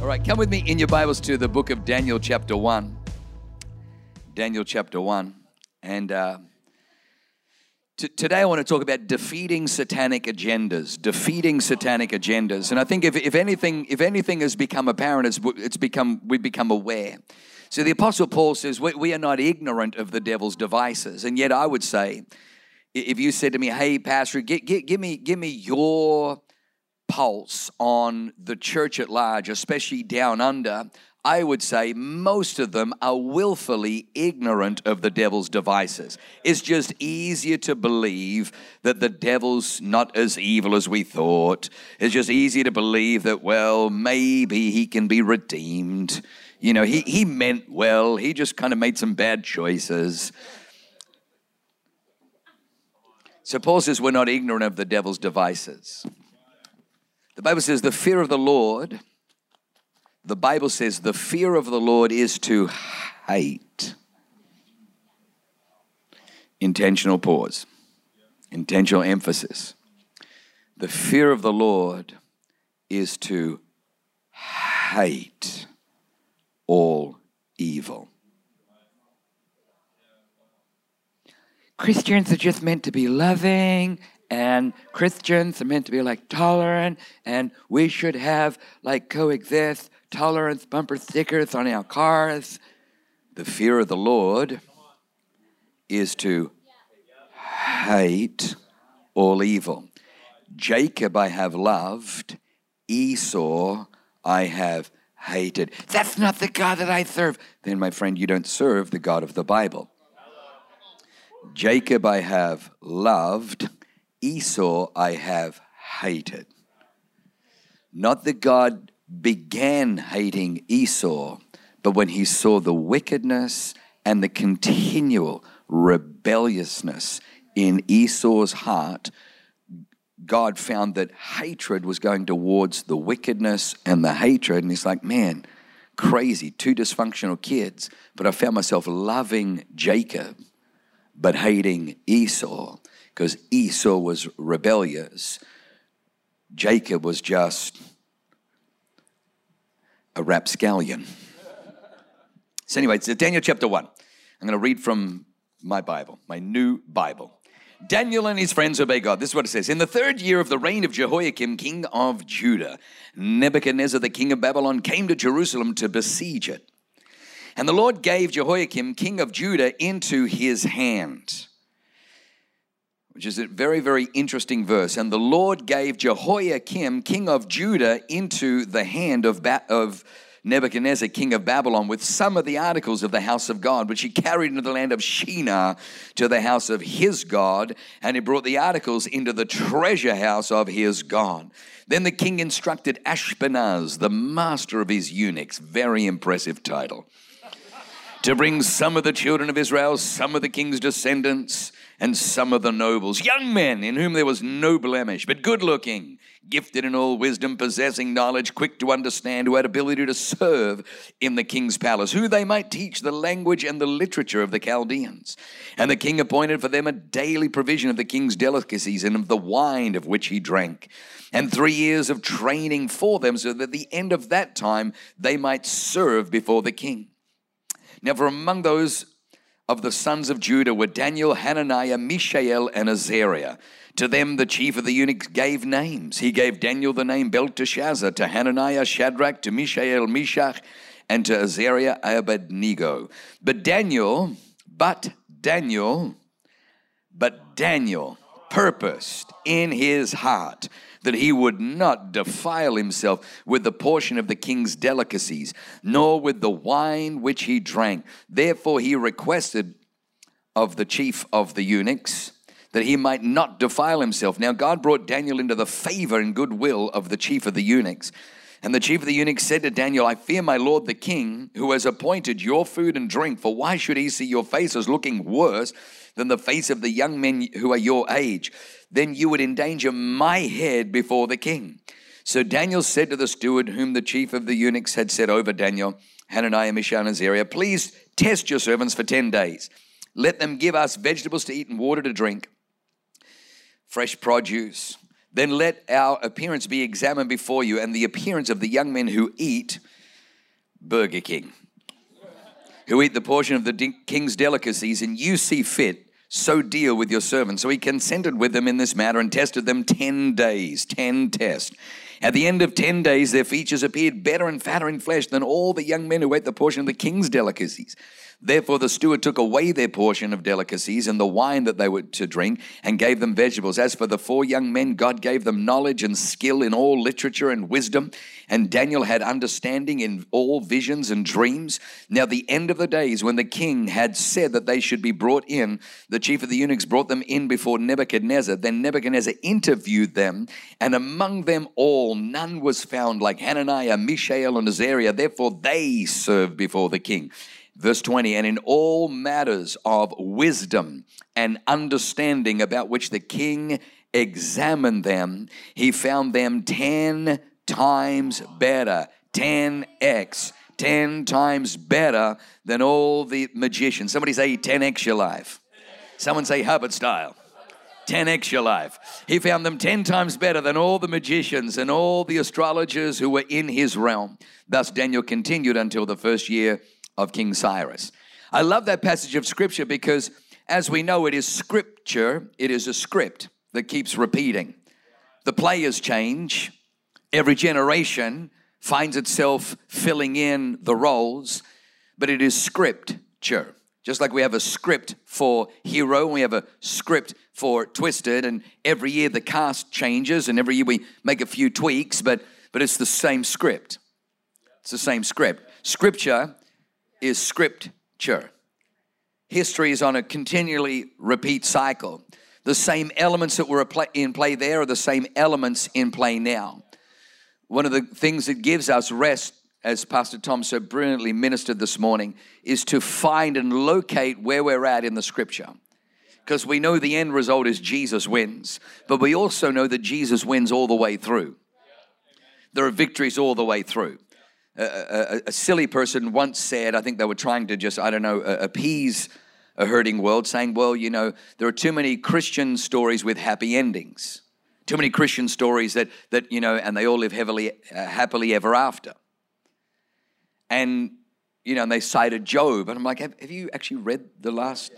All right, come with me in your Bibles to the book of Daniel, chapter 1. Daniel, chapter 1. And uh, t- today I want to talk about defeating satanic agendas. Defeating satanic agendas. And I think if, if, anything, if anything has become apparent, it's, it's become, we've become aware. So the Apostle Paul says, we, we are not ignorant of the devil's devices. And yet I would say, if you said to me, hey, Pastor, give, give, give me, give me your pulse on the church at large, especially down under, I would say most of them are willfully ignorant of the devil's devices. It's just easier to believe that the devil's not as evil as we thought. It's just easier to believe that, well, maybe he can be redeemed. You know, he, he meant well, he just kind of made some bad choices. So Paul says we're not ignorant of the devil's devices. The Bible says the fear of the Lord, the Bible says the fear of the Lord is to hate. Intentional pause, intentional emphasis. The fear of the Lord is to hate all evil. Christians are just meant to be loving and Christians are meant to be like tolerant, and we should have like coexist tolerance bumper stickers on our cars. The fear of the Lord is to hate all evil. Jacob I have loved, Esau I have hated. That's not the God that I serve. Then, my friend, you don't serve the God of the Bible. Jacob I have loved, Esau I have hated. Not that God began hating Esau, but when he saw the wickedness and the continual rebelliousness in Esau's heart, God found that hatred was going towards the wickedness and the hatred. And he's like, man, crazy, two dysfunctional kids. But I found myself loving Jacob, but hating Esau because Esau was rebellious. Jacob was just a rapscallion. So, anyway, it's Daniel chapter 1. I'm going to read from my Bible, my new Bible. Daniel and his friends obey God. This is what it says. In the third year of the reign of Jehoiakim, king of Judah, Nebuchadnezzar, the king of Babylon, came to Jerusalem to besiege it. And the Lord gave Jehoiakim, king of Judah, into his hand which is a very, very interesting verse. And the Lord gave Jehoiakim, king of Judah, into the hand of, ba- of Nebuchadnezzar, king of Babylon, with some of the articles of the house of God, which he carried into the land of Shinar to the house of his God, and he brought the articles into the treasure house of his God. Then the king instructed Ashpenaz, the master of his eunuchs, very impressive title, to bring some of the children of Israel, some of the king's descendants, and some of the nobles, young men in whom there was no blemish, but good looking, gifted in all wisdom, possessing knowledge, quick to understand, who had ability to serve in the king's palace, who they might teach the language and the literature of the Chaldeans. And the king appointed for them a daily provision of the king's delicacies and of the wine of which he drank, and three years of training for them, so that at the end of that time they might serve before the king. Now, for among those of the sons of Judah were Daniel, Hananiah, Mishael, and Azariah. To them, the chief of the eunuchs gave names. He gave Daniel the name Belteshazzar, to Hananiah, Shadrach, to Mishael, Meshach, and to Azariah, Abednego. But Daniel, but Daniel, but Daniel purposed in his heart that he would not defile himself with the portion of the king's delicacies, nor with the wine which he drank. Therefore, he requested of the chief of the eunuchs that he might not defile himself. Now, God brought Daniel into the favor and goodwill of the chief of the eunuchs. And the chief of the eunuchs said to Daniel, I fear my lord the king, who has appointed your food and drink, for why should he see your faces looking worse than the face of the young men who are your age? Then you would endanger my head before the king. So Daniel said to the steward, whom the chief of the eunuchs had set over Daniel, Hananiah, Mishael, and Azariah, Please test your servants for 10 days. Let them give us vegetables to eat and water to drink, fresh produce. Then let our appearance be examined before you, and the appearance of the young men who eat Burger King, who eat the portion of the king's delicacies, and you see fit so deal with your servants. So he consented with them in this matter and tested them 10 days, 10 tests. At the end of 10 days, their features appeared better and fatter in flesh than all the young men who ate the portion of the king's delicacies. Therefore, the steward took away their portion of delicacies and the wine that they were to drink and gave them vegetables. As for the four young men, God gave them knowledge and skill in all literature and wisdom. And Daniel had understanding in all visions and dreams. Now, the end of the days, when the king had said that they should be brought in, the chief of the eunuchs brought them in before Nebuchadnezzar. Then Nebuchadnezzar interviewed them, and among them all, none was found like Hananiah, Mishael, and Azariah. Therefore, they served before the king. Verse 20, and in all matters of wisdom and understanding about which the king examined them, he found them 10 times better, 10x, 10 times better than all the magicians. Somebody say 10x your life. Someone say Hubbard style. 10x your life. He found them 10 times better than all the magicians and all the astrologers who were in his realm. Thus, Daniel continued until the first year of King Cyrus. I love that passage of scripture because, as we know, it is scripture, it is a script that keeps repeating. The players change, every generation finds itself filling in the roles, but it is scripture. Just like we have a script for Hero, we have a script for Twisted, and every year the cast changes, and every year we make a few tweaks, but but it's the same script. It's the same script. Scripture is scripture. History is on a continually repeat cycle. The same elements that were in play there are the same elements in play now. One of the things that gives us rest, as Pastor Tom so brilliantly ministered this morning, is to find and locate where we're at in the scripture. Because we know the end result is Jesus wins, but we also know that Jesus wins all the way through. There are victories all the way through a, a, a, silly person once said, I think they were trying to just, I don't know, appease a hurting world, saying, well, you know, there are too many Christian stories with happy endings. Too many Christian stories that, that you know, and they all live heavily, uh, happily ever after. And, you know, and they cited Job. And I'm like, have, have you actually read the last?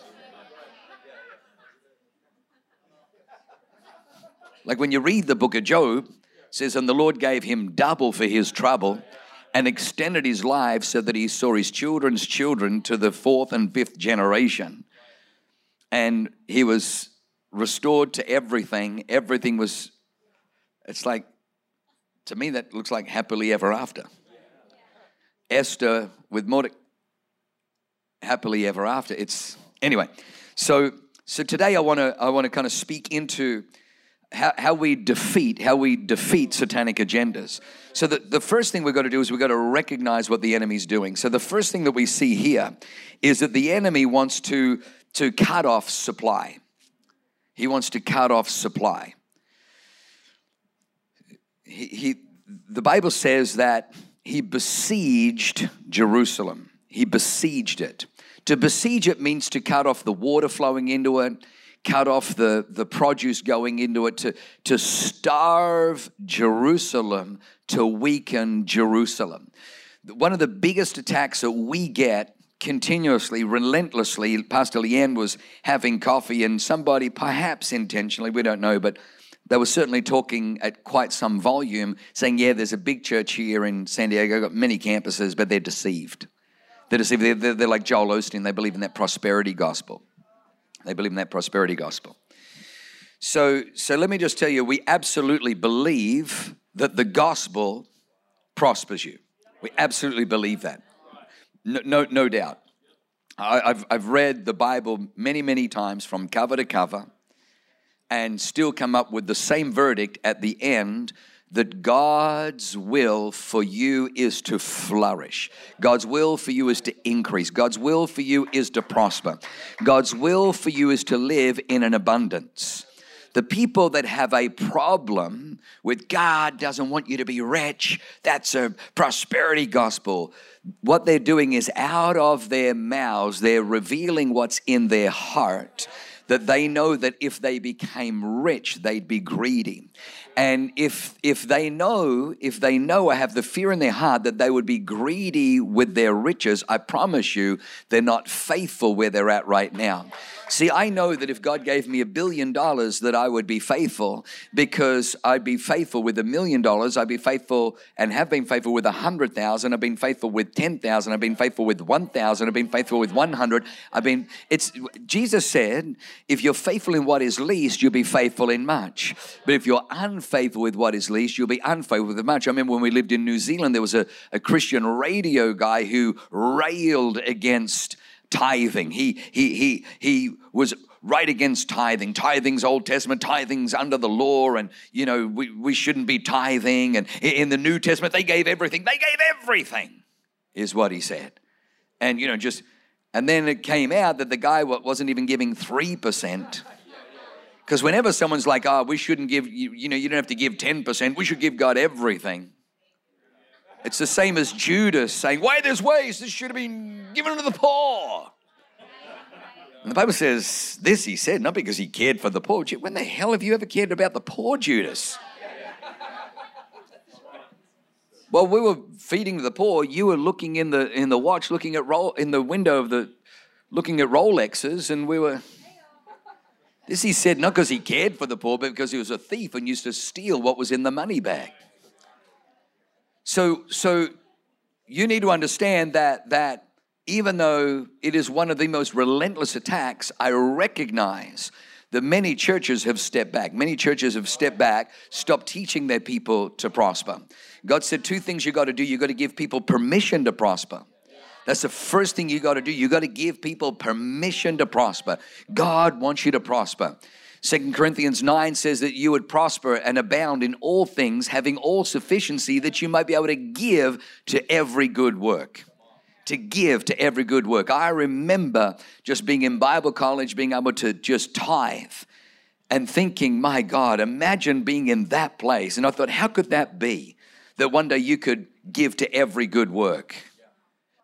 Like when you read the book of Job, says, and the Lord gave him double for his trouble and extended his life so that he saw his children's children to the fourth and fifth generation. And he was restored to everything. Everything was, it's like, to me, that looks like happily ever after. Esther with Mordecai, happily ever after. It's, anyway, so so today I want to I want to kind of speak into how, how we defeat how we defeat satanic agendas. So the, the first thing we've got to do is we've got to recognize what the enemy's doing. So the first thing that we see here is that the enemy wants to to cut off supply. He wants to cut off supply. He, he the bible says that he besieged jerusalem. He besieged it. To besiege it means to cut off the water flowing into it cut off the, the produce going into it, to, to starve Jerusalem, to weaken Jerusalem. One of the biggest attacks that we get continuously, relentlessly, Pastor Leanne was having coffee, and somebody, perhaps intentionally, we don't know, but they were certainly talking at quite some volume, saying, Yeah, there's a big church here in San Diego, got many campuses, but they're deceived. They're deceived. They're, they're, they're like Joel Osteen, they believe in that prosperity gospel. They believe in that prosperity gospel. So, so let me just tell you, we absolutely believe that the gospel prospers you. We absolutely believe that. No, no, no doubt. I, I've, I've read the Bible many, many times from cover to cover and still come up with the same verdict at the end that God's will for you is to flourish. God's will for you is to increase. God's will for you is to prosper. God's will for you is to live in an abundance. The people that have a problem with God doesn't want you to be rich, that's a prosperity gospel. What they're doing is out of their mouths, they're revealing what's in their heart that they know that if they became rich, they'd be greedy. And if if they know, if they know or have the fear in their heart that they would be greedy with their riches, I promise you, they're not faithful where they're at right now. See, I know that if God gave me a billion dollars, that I would be faithful because I'd be faithful with a million dollars. I'd be faithful and have been faithful with a hundred thousand. I've been faithful with ten thousand. I've been faithful with one thousand. I've been faithful with one hundred. I've been. It's Jesus said, if you're faithful in what is least, you'll be faithful in much. But if you're unfaithful with what is least, you'll be unfaithful with much. I remember when we lived in New Zealand, there was a, a Christian radio guy who railed against tithing. He, he, he, he was right against tithing. Tithing's Old Testament, tithing's under the law, and you know, we, we shouldn't be tithing. And in the New Testament, they gave everything. They gave everything, is what he said. And you know, just and then it came out that the guy wasn't even giving three percent. Because whenever someone's like, oh, we shouldn't give, you, you know, you don't have to give 10%, we should give God everything. It's the same as Judas saying, Why there's waste, this should have been given to the poor. And the Bible says this, he said, not because he cared for the poor. When the hell have you ever cared about the poor, Judas? Well, we were feeding the poor. You were looking in the in the watch, looking at roll in the window of the looking at Rolexes, and we were. This he said not because he cared for the poor, but because he was a thief and used to steal what was in the money bag. So, so you need to understand that that even though it is one of the most relentless attacks, I recognize that many churches have stepped back. Many churches have stepped back, stopped teaching their people to prosper. God said two things you got to do. You got to give people permission to prosper. That's the first thing you got to do. You got to give people permission to prosper. God wants you to prosper. Second Corinthians 9 says that you would prosper and abound in all things, having all sufficiency, that you might be able to give to every good work. To give to every good work. I remember just being in Bible college, being able to just tithe and thinking, my God, imagine being in that place. And I thought, how could that be? That one day you could give to every good work.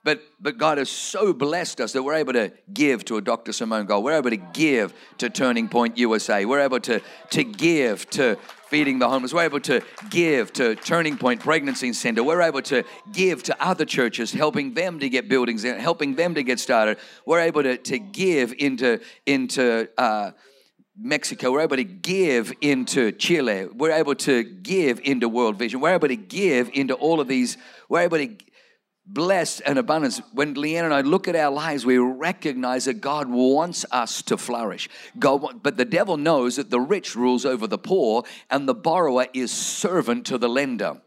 But, but God has so blessed us that we're able to give to a Dr. Simone Gold. We're able to give to Turning Point USA. We're able to, to give to Feeding the Homeless. We're able to give to Turning Point Pregnancy Center. We're able to give to other churches, helping them to get buildings, helping them to get started. We're able to, to give into, into uh, Mexico. We're able to give into Chile. We're able to give into World Vision. We're able to give into all of these. We're able to blessed and abundance. When Leanne and I look at our lives, we recognize that God wants us to flourish. God, but the devil knows that the rich rules over the poor, and the borrower is servant to the lender.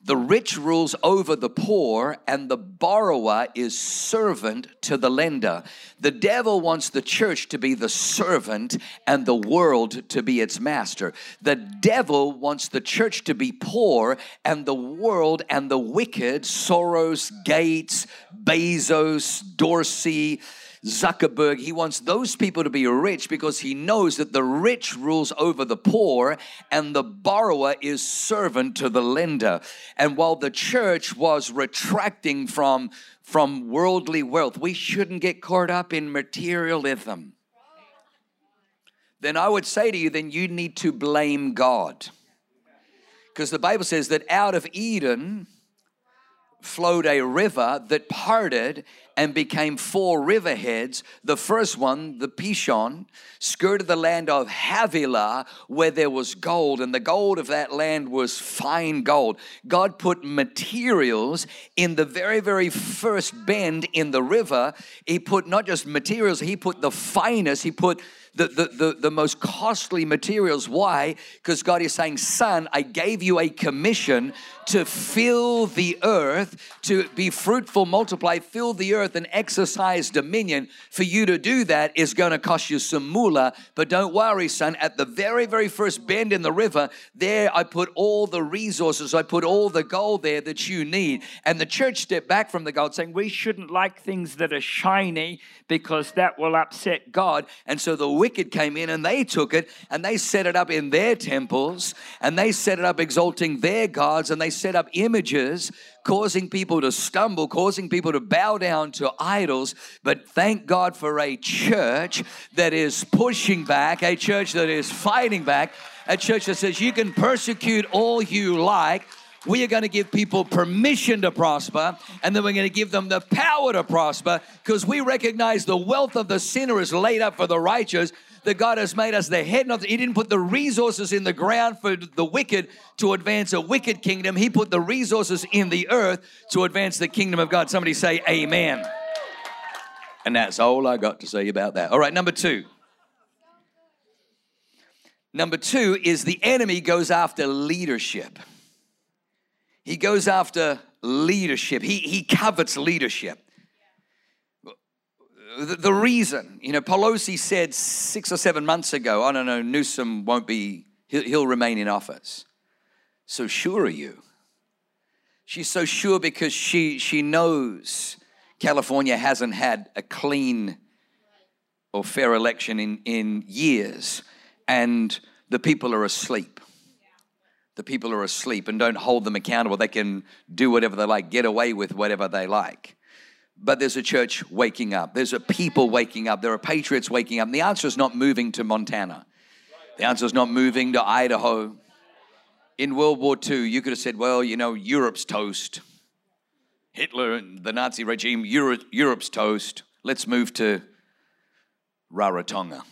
The rich rules over the poor, and the borrower is servant to the lender. The devil wants the church to be the servant and the world to be its master. The devil wants the church to be poor, and the world and the wicked, Soros, Gates, Bezos, Dorsey, Zuckerberg, he wants those people to be rich because he knows that the rich rules over the poor and the borrower is servant to the lender. And while the church was retracting from, from worldly wealth, we shouldn't get caught up in materialism. Then I would say to you, then you need to blame God. Because the Bible says that out of Eden, flowed a river that parted and became four riverheads. The first one, the Pishon, skirted the land of Havilah where there was gold, and the gold of that land was fine gold. God put materials in the very, very first bend in the river. He put not just materials, He put the finest, He put the, the, the, the most costly materials. Why? Because God is saying, Son, I gave you a commission to fill the earth, to be fruitful, multiply, fill the earth, and exercise dominion. For you to do that is going to cost you some moolah. But don't worry, son. At the very, very first bend in the river, there I put all the resources, I put all the gold there that you need. And the church stepped back from the gold, saying, We shouldn't like things that are shiny because that will upset God. And so the wicked came in and they took it and they set it up in their temples and they set it up exalting their gods and they set up images, causing people to stumble, causing people to bow down to idols. But thank God for a church that is pushing back, a church that is fighting back, a church that says you can persecute all you like. We are going to give people permission to prosper, and then we're going to give them the power to prosper because we recognize the wealth of the sinner is laid up for the righteous, that God has made us the head, not He didn't put the resources in the ground for the wicked to advance a wicked kingdom. He put the resources in the earth to advance the kingdom of God. Somebody say amen. And that's all I got to say about that. All right, number two. Number two is the enemy goes after leadership. He goes after leadership. He, he covets leadership the, the reason, you know, Pelosi said six or seven months ago, I don't know, Newsom won't be, he'll, he'll remain in office. So sure are you? She's so sure because she, she knows California hasn't had a clean or fair election in, in years, and the people are asleep. The people are asleep and don't hold them accountable. They can do whatever they like, get away with whatever they like but there's a church waking up. There's a people waking up. There are patriots waking up. And the answer is not moving to Montana. The answer is not moving to Idaho. In World War II, you could have said, well, you know, Europe's toast. Hitler and the Nazi regime, Europe, Europe's toast. Let's move to Rarotonga.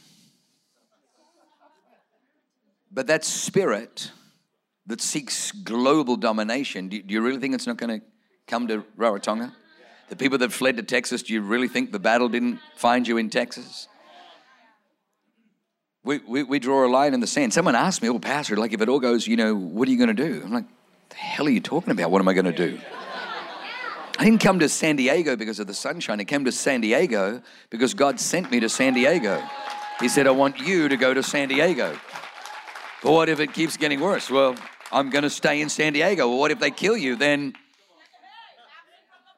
But that spirit that seeks global domination, do you really think it's not going to come to Rarotonga? The people that fled to Texas, do you really think the battle didn't find you in Texas? We, we, we draw a line in the sand. Someone asked me, oh, Pastor, like if it all goes, you know, what are you going to do? I'm like, the hell are you talking about? What am I going to do? I didn't come to San Diego because of the sunshine. I came to San Diego because God sent me to San Diego. He said, I want you to go to San Diego. But what if it keeps getting worse? Well, I'm going to stay in San Diego. Well, what if they kill you? Then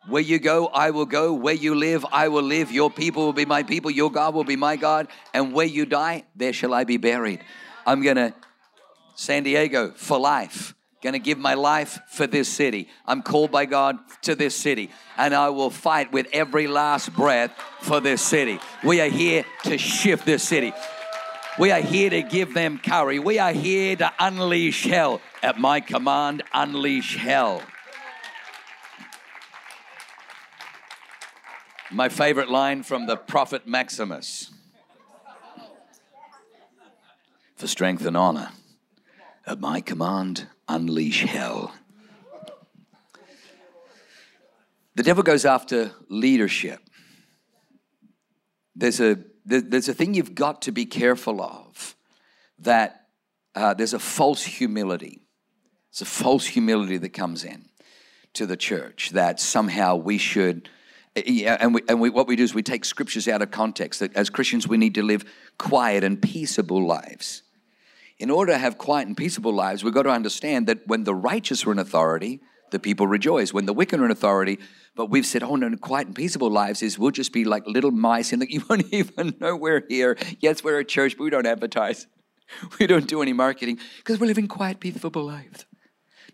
where you go, I will go. Where you live, I will live. Your people will be my people. Your God will be my God. And where you die, there shall I be buried. I'm going to, San Diego, for life. Going to give my life for this city. I'm called by God to this city. And I will fight with every last breath for this city. We are here to shift this city. We are here to give them curry. We are here to unleash hell. At my command, unleash hell. My favorite line from the prophet Maximus For strength and honor, at my command, unleash hell. The devil goes after leadership. There's a, there's a thing you've got to be careful of that uh, there's a false humility. It's a false humility that comes in to the church that somehow we should yeah, and, we, and we, what we do is we take scriptures out of context. That as Christians, we need to live quiet and peaceable lives. In order to have quiet and peaceable lives, we've got to understand that when the righteous are in authority, the people rejoice. When the wicked are in authority, but we've said, oh no, quiet and peaceable lives is we'll just be like little mice and you won't even know we're here. Yes, we're a church, but we don't advertise. We don't do any marketing because we're living quiet, peaceable lives.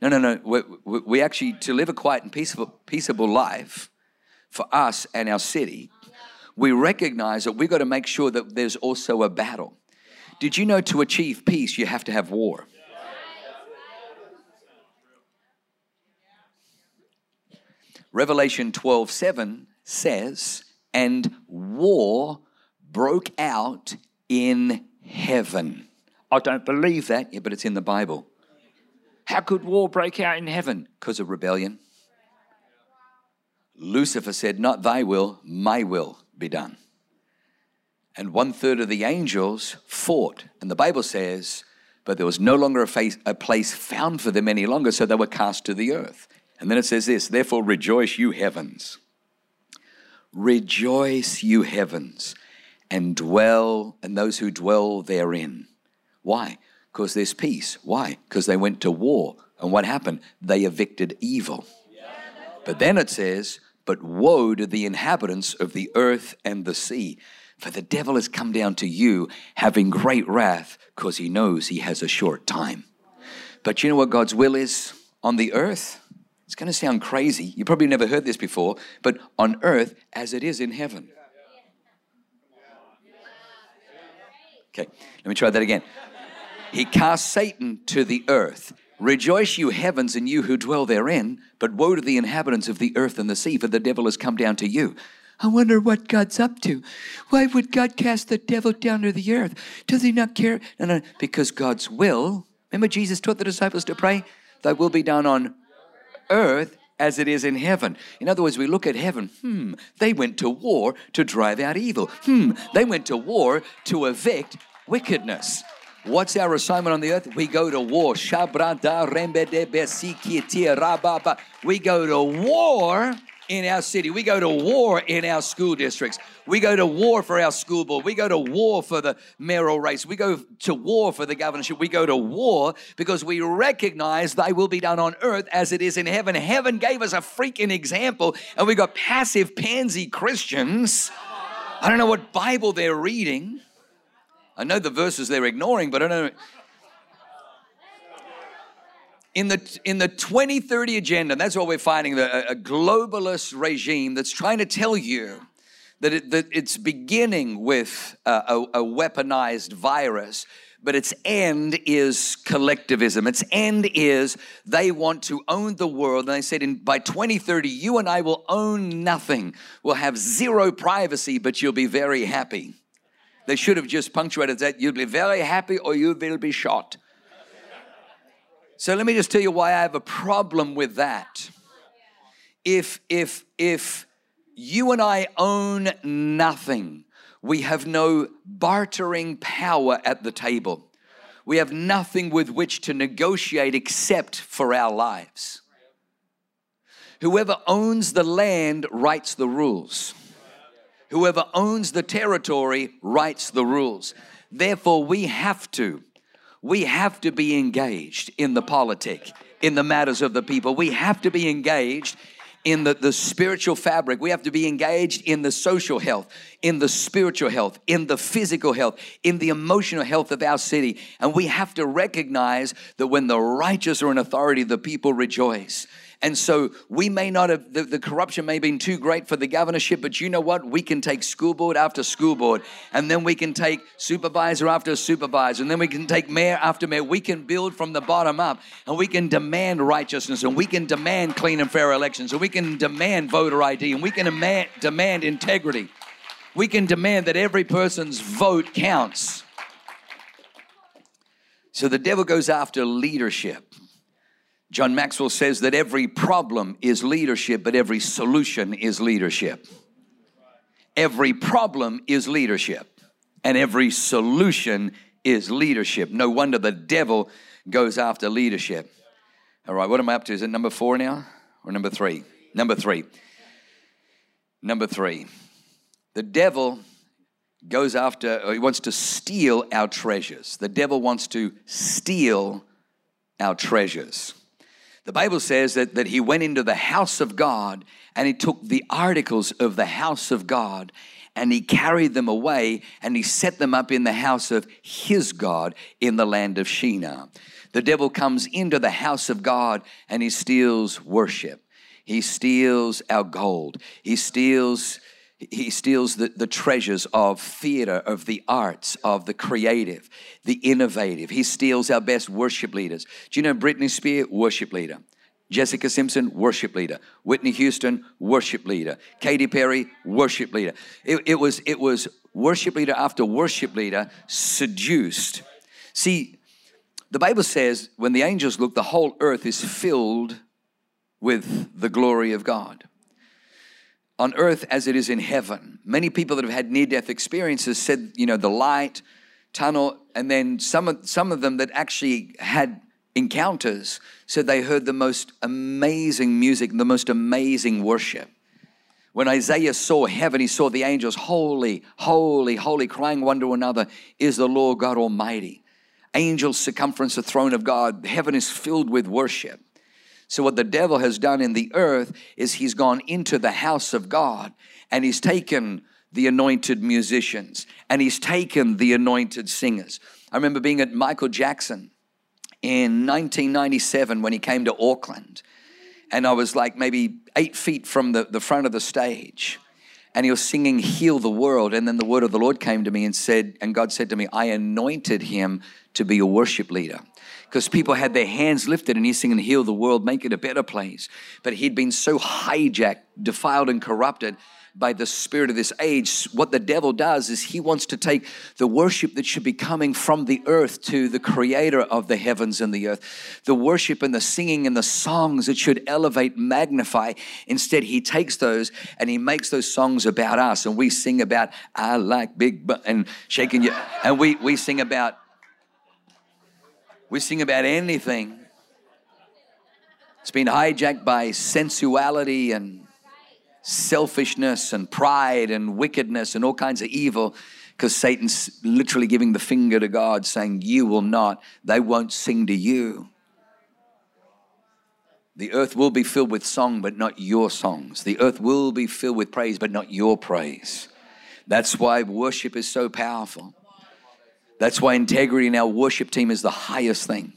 No, no, no. We, we, we actually, to live a quiet and peaceable, peaceable life, for us and our city, we recognize that we've got to make sure that there's also a battle. Did you know to achieve peace, you have to have war? Revelation 12 7 says, and war broke out in heaven. I don't believe that, yeah, but it's in the Bible. How could war break out in heaven? Because of rebellion. Lucifer said, Not thy will, my will be done. and one third of the angels fought. And the Bible says, but there was no longer a, face, a place found for them any longer, so they were cast to the earth. And then it says this, therefore rejoice, you heavens. Rejoice, you heavens, and dwell, and those who dwell therein. Why? Because there's peace. Why? Because they went to war. And what happened? They evicted evil. But then it says, but woe to the inhabitants of the earth and the sea. For the devil has come down to you having great wrath because he knows he has a short time. But you know what God's will is on the earth? It's going to sound crazy. You probably never heard this before, but on earth as it is in heaven. Okay, let me try that again. He cast Satan to the earth. Rejoice, you heavens, and you who dwell therein, but woe to the inhabitants of the earth and the sea, for the devil has come down to you. I wonder what God's up to. Why would God cast the devil down to the earth? Does he not care? No, no, because God's will. Remember, Jesus taught the disciples to pray, Thy will be done on earth as it is in heaven. In other words, we look at heaven, hmm, they went to war to drive out evil. Hmm, they went to war to evict wickedness. What's our assignment on the earth? We go to war. We go to war in our city. We go to war in our school districts. We go to war for our school board. We go to war for the mayoral race. We go to war for the governorship. We go to war because we recognize thy will be done on earth as it is in heaven. Heaven gave us a freaking example, and we got passive pansy Christians. I don't know what Bible they're reading. I know the verses they're ignoring, but I don't know in the in the 2030 agenda that's what we're finding a, a globalist regime that's trying to tell you that, it, that it's beginning with a, a, a weaponized virus but its end is collectivism. Its end is they want to own the world. And they said in, by 2030, you and I will own nothing. We'll have zero privacy, but you'll be very happy. They should have just punctuated that you'll be very happy or you will be shot. So let me just tell you why I have a problem with that. If if if you and I own nothing, we have no bartering power at the table. We have nothing with which to negotiate except for our lives. Whoever owns the land writes the rules. Whoever owns the territory writes the rules. Therefore, we have to we have to be engaged in the politic, in the matters of the people. We have to be engaged in the, the spiritual fabric. We have to be engaged in the social health, in the spiritual health, in the physical health, in the emotional health of our city. And we have to recognize that when the righteous are in authority, the people rejoice. And so we may not have, the, the, corruption may have been too great for the governorship, but you know what? We can take school board after school board, and then we can take supervisor after supervisor, and then we can take mayor after mayor. We can build from the bottom up, and we can demand righteousness, and we can demand clean and fair elections, and we can demand voter ID, and we can demand, demand integrity. We can demand that every person's vote counts. So the devil goes after leadership. John Maxwell says that every problem is leadership, but every solution is leadership. Every problem is leadership, and every solution is leadership. No wonder the devil goes after leadership. All right, what am I up to? Is it number four now or number three? Number three. Number three. The devil goes after, uh, he wants to steal our treasures. The devil wants to steal our treasures. The Bible says that, that he went into the house of God and he took the articles of the house of God and he carried them away and he set them up in the house of his God in the land of Shinar. The devil comes into the house of God and he steals worship. He steals our gold. He steals he steals the, the treasures of theater, of the arts, of the creative, the innovative. He steals our best worship leaders. Do you know Britney Spears, worship leader? Jessica Simpson, worship leader. Whitney Houston, worship leader. Katy Perry, worship leader. It, it, was, it was worship leader after worship leader seduced. See, the Bible says when the angels look, the whole earth is filled with the glory of God. On earth as it is in heaven. Many people that have had near death experiences said, you know, the light, tunnel, and then some of, some of them that actually had encounters said they heard the most amazing music, the most amazing worship. When Isaiah saw heaven, he saw the angels, holy, holy, holy, crying one to another, is the Lord God Almighty. Angels circumference the throne of God. Heaven is filled with worship. So, what the devil has done in the earth is he's gone into the house of God and he's taken the anointed musicians and he's taken the anointed singers. I remember being at Michael Jackson in 1997 when he came to Auckland and I was like maybe eight feet from the, the front of the stage. And he was singing Heal the World. And then the word of the Lord came to me and said, and God said to me, I anointed him to be a worship leader. Because people had their hands lifted and he's singing Heal the World, make it a better place. But he'd been so hijacked, defiled, and corrupted by the spirit of this age, what the devil does is he wants to take the worship that should be coming from the earth to the creator of the heavens and the earth, the worship and the singing and the songs that should elevate, magnify. Instead, he takes those and he makes those songs about us. And we sing about, I like big, bu-, and shaking you. And we, we sing about, we sing about anything. It's been hijacked by sensuality and selfishness and pride and wickedness and all kinds of evil because Satan's literally giving the finger to God, saying, You will not, they won't sing to you. The earth will be filled with song, but not your songs. The earth will be filled with praise, but not your praise. That's why worship is so powerful. That's why integrity in our worship team is the highest thing.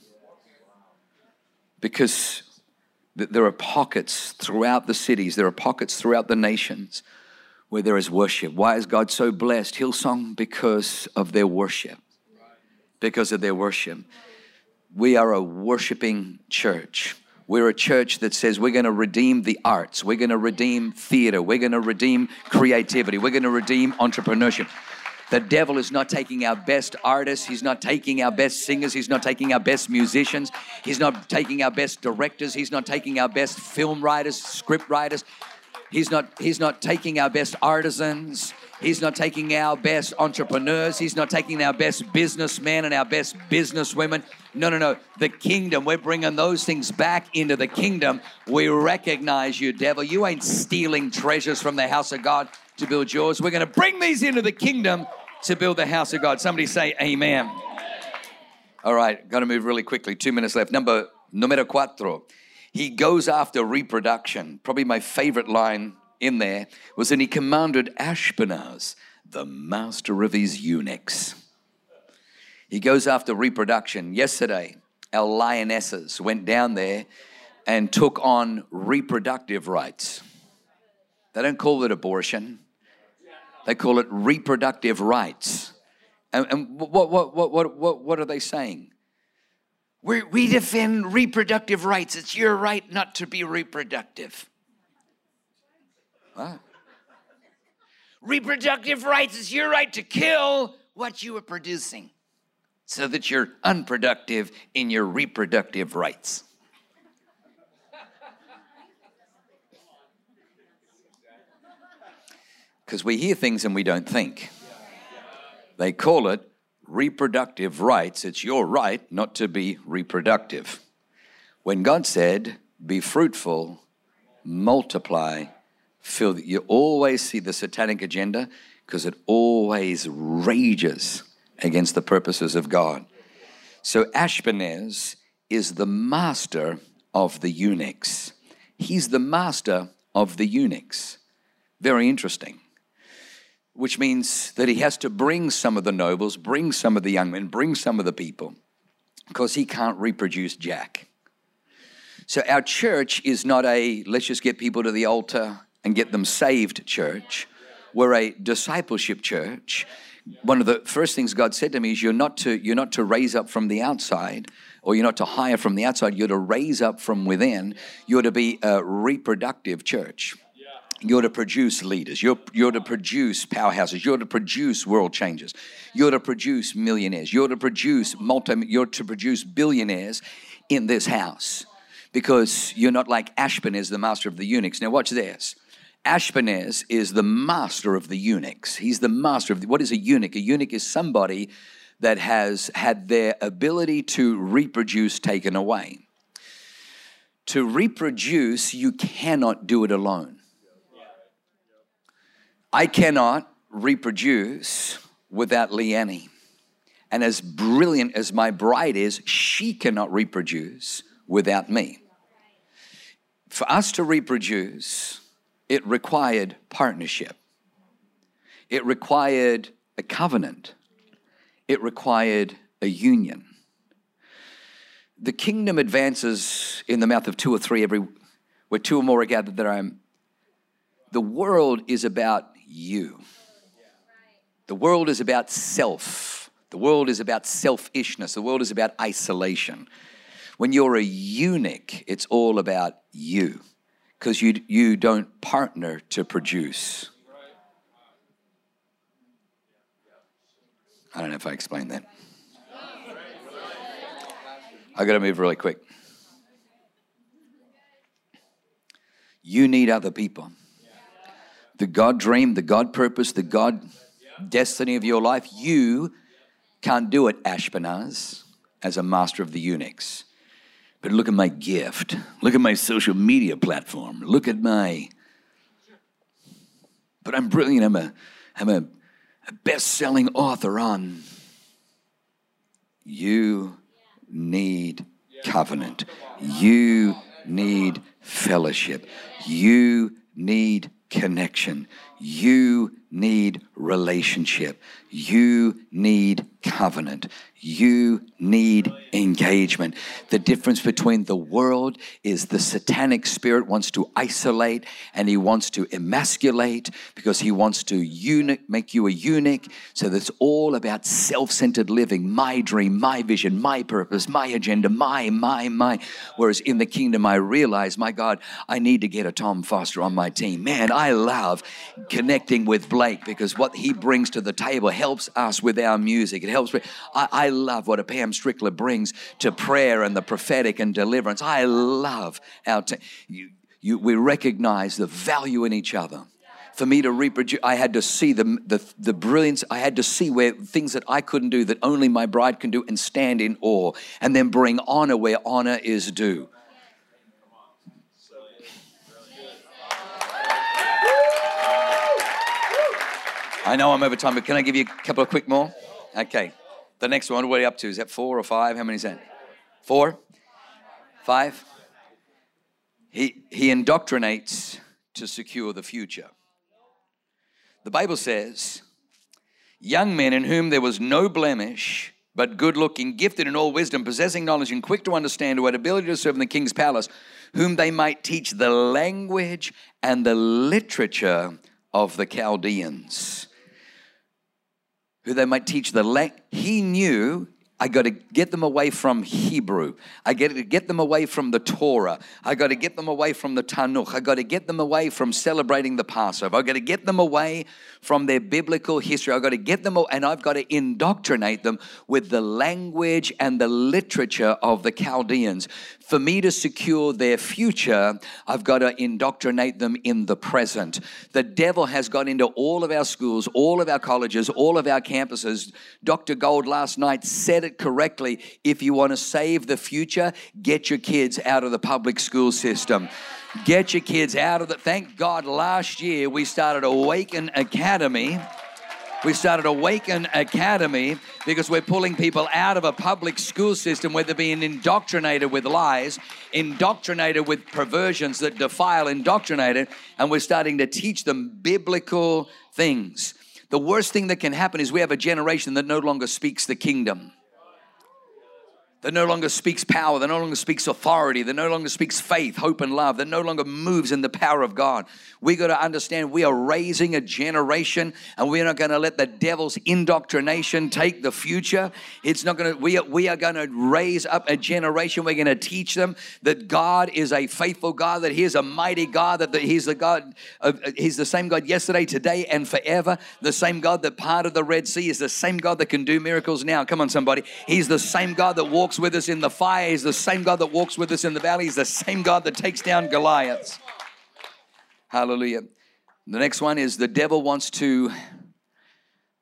Because there are pockets throughout the cities, there are pockets throughout the nations where there is worship. Why is God so blessed? Hillsong, because of their worship. Because of their worship. We are a worshiping church. We're a church that says we're going to redeem the arts. We're going to redeem theater. We're going to redeem creativity. We're going to redeem entrepreneurship. The devil is not taking our best artists. He's not taking our best singers. He's not taking our best musicians. He's not taking our best directors. He's not taking our best film writers, script writers. He's not, he's not taking our best artisans. He's not taking our best entrepreneurs. He's not taking our best businessmen and our best businesswomen. No, no, no. The kingdom, we're bringing those things back into the kingdom. We recognize you, devil. You ain't stealing treasures from the house of God to build yours. We're going to bring these into the kingdom to build the house of God. Somebody say amen. All right, got to move really quickly. Two minutes left. Number numero cuatro. He goes after reproduction. Probably my favorite line in there was that he commanded Ashpenaz, the master of his eunuchs. He goes after reproduction. Yesterday, our lionesses went down there and took on reproductive rights. They don't call it abortion. They call it reproductive rights. And, and what, what, what, what, what, what are they saying? we we defend reproductive rights. It's your right not to be reproductive. What? Reproductive rights is your right to kill what you are producing so that you're unproductive in your reproductive rights. Because we hear things and we don't think. They call it reproductive rights. It's your right not to be reproductive. When God said, be fruitful, multiply, fill, you always see the satanic agenda because it always rages against the purposes of God. So Ashpenaz is the master of the eunuchs. He's the master of the eunuchs. Very interesting which means that he has to bring some of the nobles, bring some of the young men, bring some of the people, because he can't reproduce Jack. So our church is not a let's just get people to the altar and get them saved church. We're a discipleship church. One of the first things God said to me is you're not to you're not to raise up from the outside or you're not to hire from the outside, you're to raise up from within. You're to be a reproductive church. You're to produce leaders. You're, you're to produce powerhouses. You're to produce world changers. You're to produce millionaires. You're to produce multi. You're to produce billionaires in this house, because you're not like Ashpenaz, the master of the eunuchs. Now watch this. Ashpenaz is the master of the eunuchs. He's the master of the, what is a eunuch? A eunuch is somebody that has had their ability to reproduce taken away. To reproduce, you cannot do it alone. I cannot reproduce without Leanne. And as brilliant as my bride is, she cannot reproduce without me. For us to reproduce, it required partnership, it required a covenant, it required a union. The kingdom advances in the mouth of two or three every where two or more are gathered that I am. The world is about you. The world is about self. The world is about selfishness. The world is about isolation. When you're a eunuch, it's all about you because you, you don't partner to produce. I don't know if I explained that. I got to move really quick. You need other people. The God dream, the God purpose, the God destiny of your life, you can't do it, Ashpenaz, as a master of the eunuchs. But look at my gift. Look at my social media platform. Look at my. But I'm brilliant. I'm a, I'm a, a best selling author on. You need covenant. You need fellowship. You need connection. You need relationship. You need covenant. You need engagement. The difference between the world is the satanic spirit wants to isolate and he wants to emasculate because he wants to eunuch, make you a eunuch. So that's all about self centered living, my dream, my vision, my purpose, my agenda, my, my, my. Whereas in the kingdom, I realize, my God, I need to get a Tom Foster on my team. Man, I love connecting with Blake because what he brings to the table helps us with our music. It helps. I, I love what a Pam Strickler brings to prayer and the prophetic and deliverance. I love our. You, you, we recognize the value in each other for me to reproduce, I had to see the, the, the brilliance. I had to see where things that I couldn't do, that only my bride can do, and stand in awe, and then bring honor where honor is due. I know I'm over time, but can I give you a couple of quick more? Okay. The next one, what are you up to? Is that four or five? How many is that? Four? Five? He, he indoctrinates to secure the future. The Bible says, young men in whom there was no blemish, but good looking, gifted in all wisdom, possessing knowledge, and quick to understand, who had ability to serve in the king's palace, whom they might teach the language and the literature of the Chaldeans who they might teach the. He knew I got to get them away from Hebrew. I got to get them away from the Torah. I got to get them away from the Tanakh. I got to get them away from celebrating the Passover. I got to get them away from their biblical history. I got to get them, and I've got to indoctrinate them with the language and the literature of the Chaldeans. For me to secure their future, I've got to indoctrinate them in the present. The devil has got into all of our schools, all of our colleges, all of our campuses. Dr. Gold last night said it correctly. If you want to save the future, get your kids out of the public school system. Get your kids out of the. Thank God last year we started Awaken Academy we started Awaken Academy because we're pulling people out of a public school system where they're being indoctrinated with lies, indoctrinated with perversions that defile, indoctrinated, and we're starting to teach them biblical things. The worst thing that can happen is we have a generation that no longer speaks the kingdom that no longer speaks power, that no longer speaks authority, that no longer speaks faith, hope, and love, that no longer moves in the power of God. We got to understand we are raising a generation, and we're not going to let the devil's indoctrination take the future. It's not going to. We are, we are going to raise up a generation. We're going to teach them that God is a faithful God, that He is a mighty God, that He's the God. Of, he's the same God yesterday, today, and forever. The same God that parted the Red Sea is the same God that can do miracles now. Come on, somebody. He's the same God that walks walks with us in the fire. He's the same God that walks with us in the valley. He's the same God that takes down Goliaths. Hallelujah. The next one is the devil wants to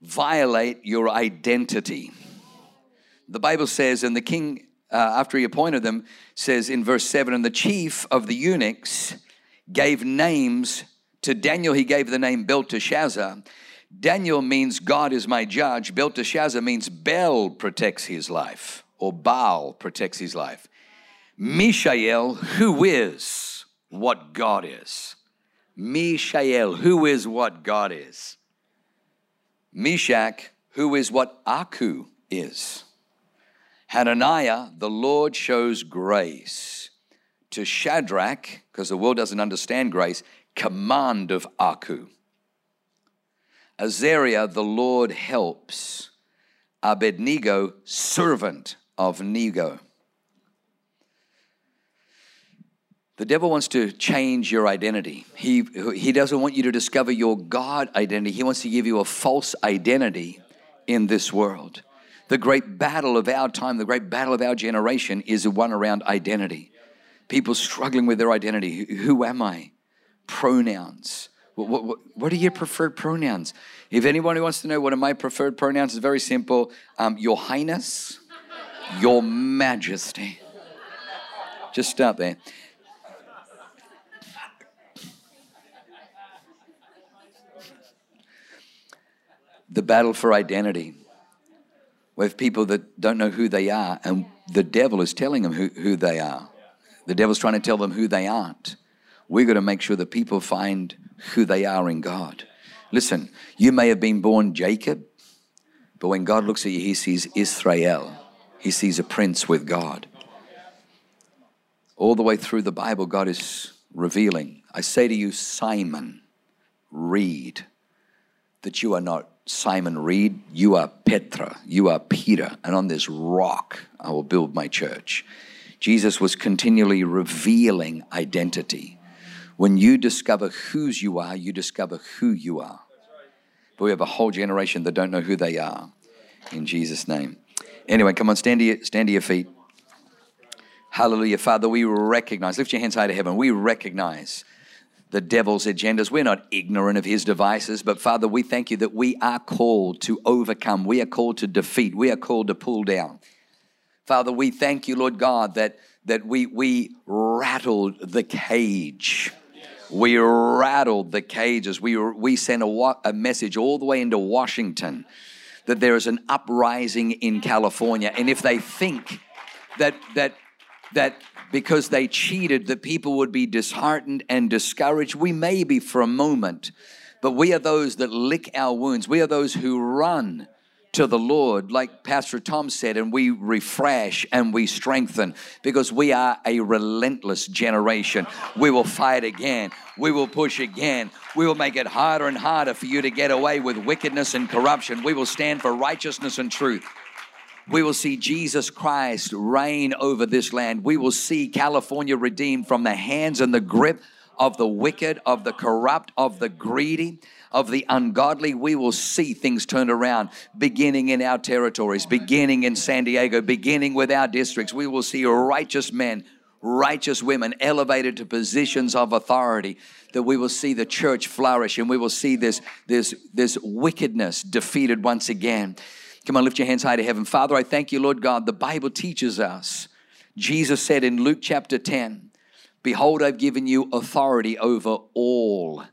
violate your identity. The Bible says, and the king, uh, after he appointed them, says in verse 7 and the chief of the eunuchs gave names to Daniel, he gave the name Belteshazzar. Daniel means God is my judge. Belteshazzar means Bel protects his life, or Baal protects his life. Mishael, who is what God is. Mishael, who is what God is. Meshach, who is what Aku is. Hananiah, the Lord shows grace. To Shadrach, because the world doesn't understand grace, command of Aku. Azariah, the Lord helps. Abednego, servant of Nego. The devil wants to change your identity. He, he doesn't want you to discover your God identity. He wants to give you a false identity in this world. The great battle of our time, the great battle of our generation is one around identity. People struggling with their identity. Who am I? Pronouns. What, what, what are your preferred pronouns? If anyone who wants to know what are my preferred pronouns, it's very simple um, Your Highness, Your Majesty. Just start there. the battle for identity. We have people that don't know who they are, and the devil is telling them who, who they are. The devil's trying to tell them who they aren't. We've got to make sure that people find who they are in God. Listen, you may have been born Jacob, but when God looks at you, he sees Israel. He sees a prince with God. All the way through the Bible, God is revealing. I say to you, Simon, read that you are not Simon Reed, you are Petra, you are Peter, and on this rock I will build my church. Jesus was continually revealing identity. When you discover whose you are, you discover who you are. But we have a whole generation that don't know who they are. In Jesus' name. Anyway, come on, stand to your, stand to your feet. Hallelujah. Father, we recognize, lift your hands high to heaven. We recognize the devil's agendas. We're not ignorant of his devices, but Father, we thank you that we are called to overcome. We are called to defeat. We are called to pull down. Father, we thank you, Lord God, that, that we, we rattled the cage. We rattled the cages. We, we sent a, a message all the way into Washington that there is an uprising in California. And if they think that, that, that because they cheated, that people would be disheartened and discouraged. We may be for a moment, but we are those that lick our wounds. We are those who run to the Lord, like Pastor Tom said, and we refresh and we strengthen because we are a relentless generation. We will fight again. We will push again. We will make it harder and harder for you to get away with wickedness and corruption. We will stand for righteousness and truth we will see Jesus Christ reign over this land. We will see California redeemed from the hands and the grip of the wicked, of the corrupt, of the greedy, of the ungodly. We will see things turned around, beginning in our territories, beginning in San Diego, beginning with our districts. We will see righteous men, righteous women elevated to positions of authority. That we will see the church flourish and we will see this, this, this wickedness defeated once again. Come on, lift your hands high to heaven. Father, I thank you, Lord God. The Bible teaches us. Jesus said in Luke chapter 10, Behold, I've given you authority over all,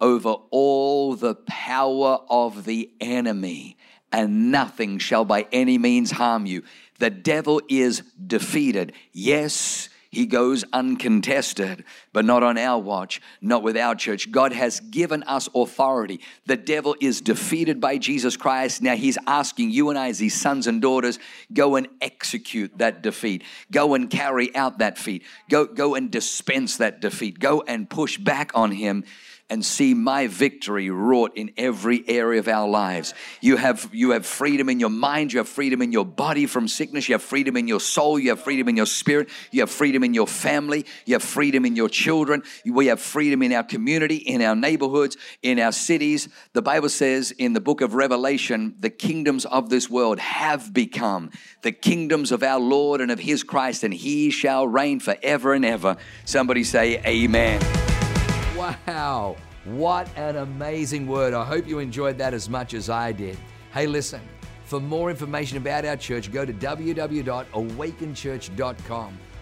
over all the power of the enemy, and nothing shall by any means harm you. The devil is defeated. Yes, he goes uncontested, but not on our watch, not with our church. God has given us authority. The devil is defeated by Jesus Christ. Now he's asking you and I, as his sons and daughters, go and execute that defeat. Go and carry out that defeat. Go, go and dispense that defeat. Go and push back on him and see my victory wrought in every area of our lives. You have, you have freedom in your mind, you have freedom in your body from sickness, you have freedom in your soul, you have freedom in your spirit, you have freedom in your family, you have freedom in your children, we have freedom in our community, in our neighborhoods, in our cities. The Bible says in the book of Revelation, the kingdoms of this world have become the kingdoms of our Lord and of his Christ, and he shall reign forever and ever. Somebody say, Amen. Wow. What an amazing word. I hope you enjoyed that as much as I did. Hey, listen, for more information about our church, go to www.awakenchurch.com